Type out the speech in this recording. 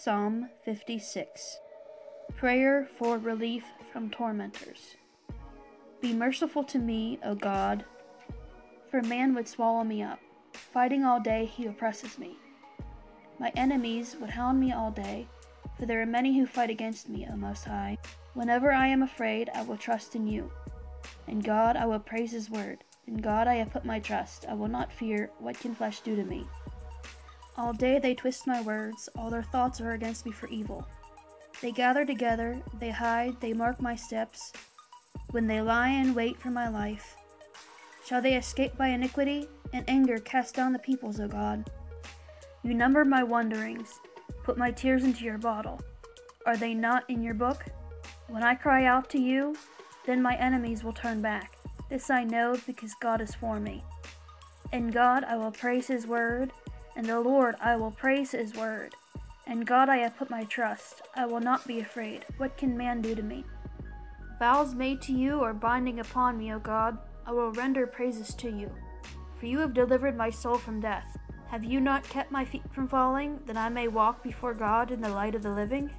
Psalm 56 Prayer for Relief from Tormentors. Be merciful to me, O God, for man would swallow me up. Fighting all day, he oppresses me. My enemies would hound me all day, for there are many who fight against me, O Most High. Whenever I am afraid, I will trust in you. In God I will praise his word. In God I have put my trust. I will not fear what can flesh do to me. All day they twist my words, all their thoughts are against me for evil. They gather together, they hide, they mark my steps. When they lie in wait for my life, shall they escape by iniquity? In anger cast down the peoples, O God. You number my wanderings, put my tears into your bottle. Are they not in your book? When I cry out to you, then my enemies will turn back. This I know because God is for me. In God I will praise his word and the Lord I will praise his word. And God I have put my trust. I will not be afraid. What can man do to me? Vows made to you are binding upon me, O God. I will render praises to you. For you have delivered my soul from death. Have you not kept my feet from falling, that I may walk before God in the light of the living?